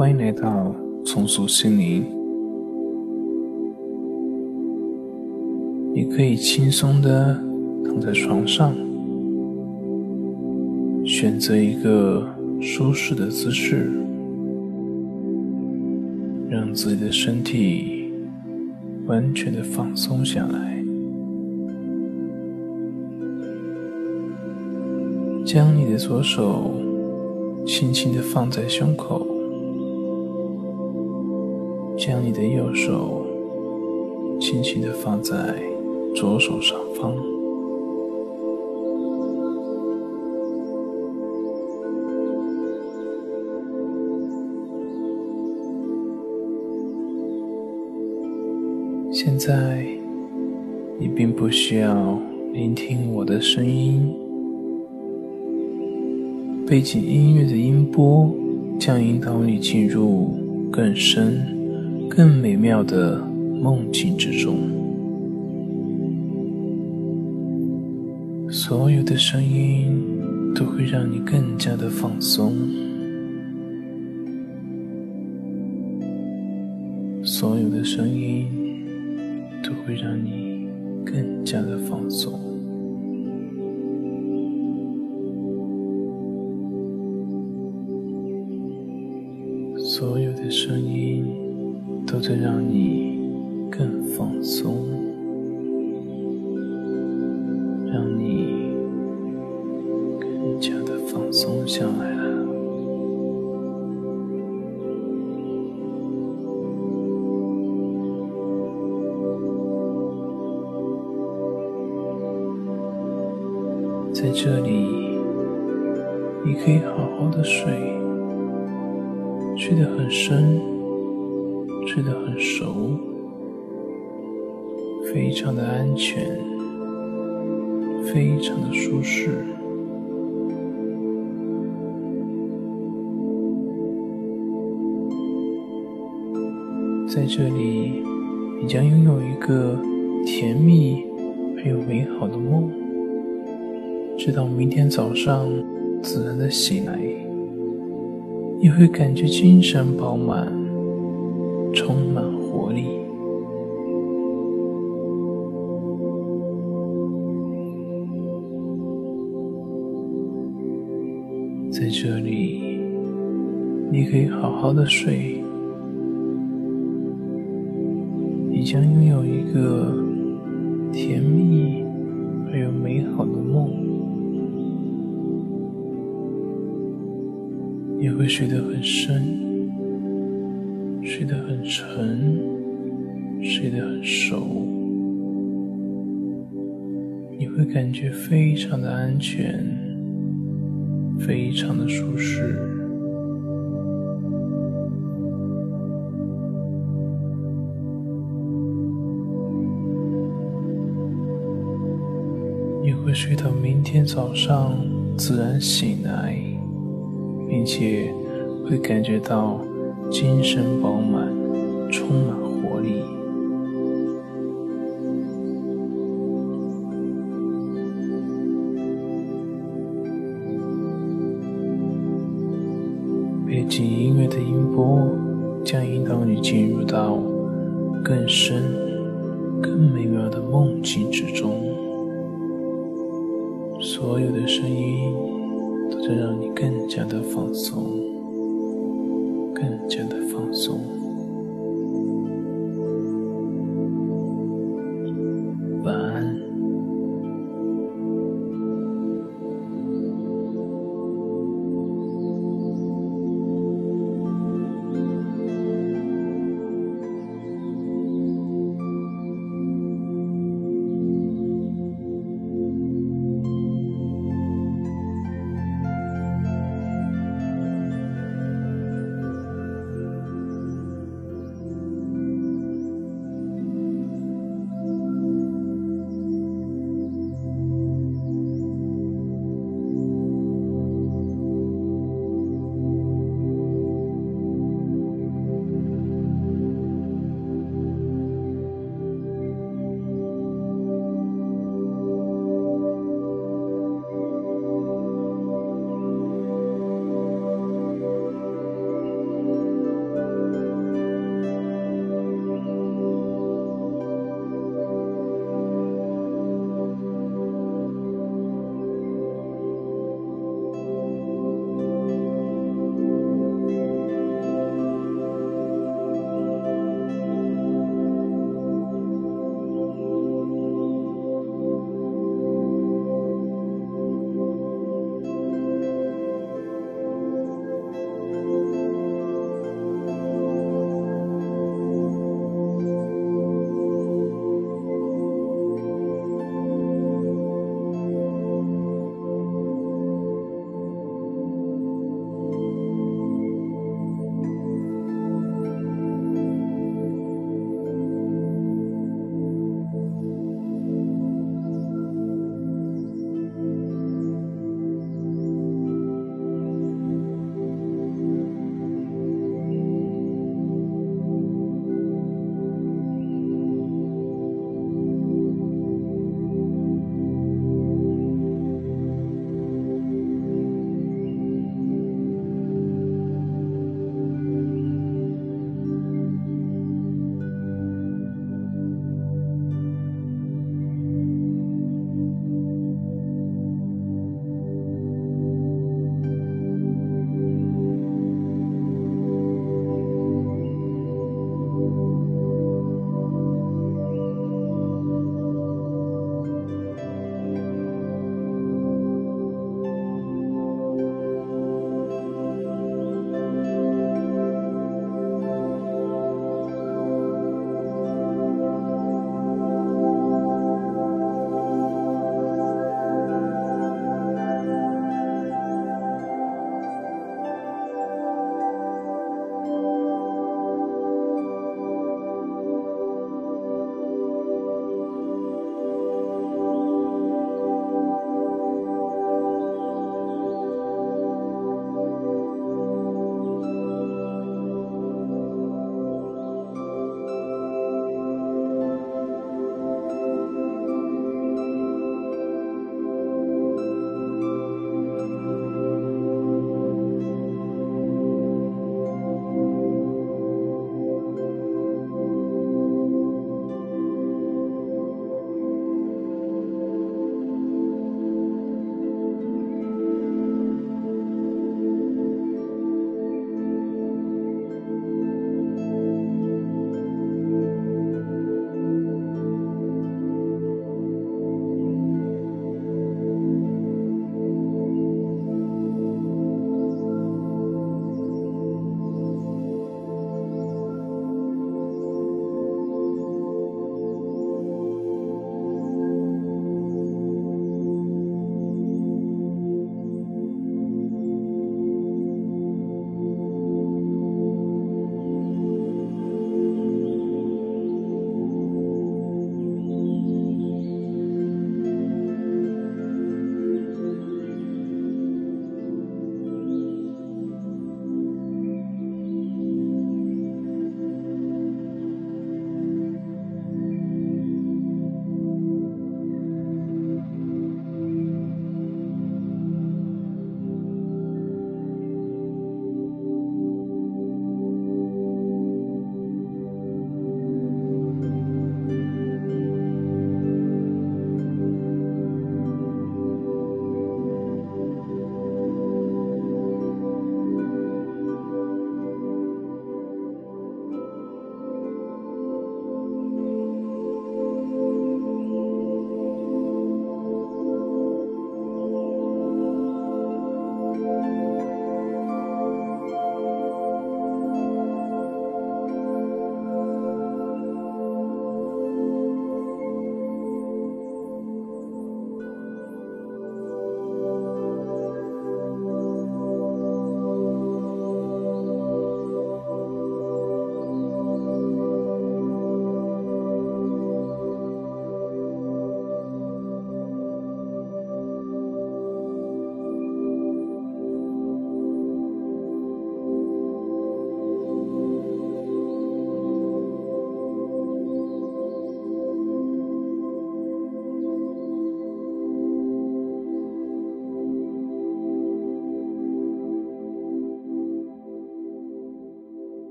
欢迎来到重塑心灵。你可以轻松的躺在床上，选择一个舒适的姿势，让自己的身体完全的放松下来，将你的左手轻轻的放在胸口。将你的右手轻轻的放在左手上方，现在你并不需要聆听我的声音，背景音乐的音波将引导你进入更深。更美妙的梦境之中，所有的声音都会让你更加的放松，所有的声音都会让你更加的放松，所有的声音。都在让你更放松，让你更加的放松下来了。在这里，你可以好好的睡，睡得很深。睡得很熟，非常的安全，非常的舒适。在这里，你将拥有一个甜蜜而又美好的梦，直到明天早上自然的醒来，你会感觉精神饱满。充满活力，在这里，你可以好好的睡，你将拥有一个甜蜜而又美好的梦，你会睡得很深。睡得很沉，睡得很熟，你会感觉非常的安全，非常的舒适，你会睡到明天早上自然醒来，并且会感觉到。精神饱满，充满活力。背景音乐的音波将引导你进入到更深、更美妙的梦境之中。所有的声音都在让你更加的放松。渐的放松。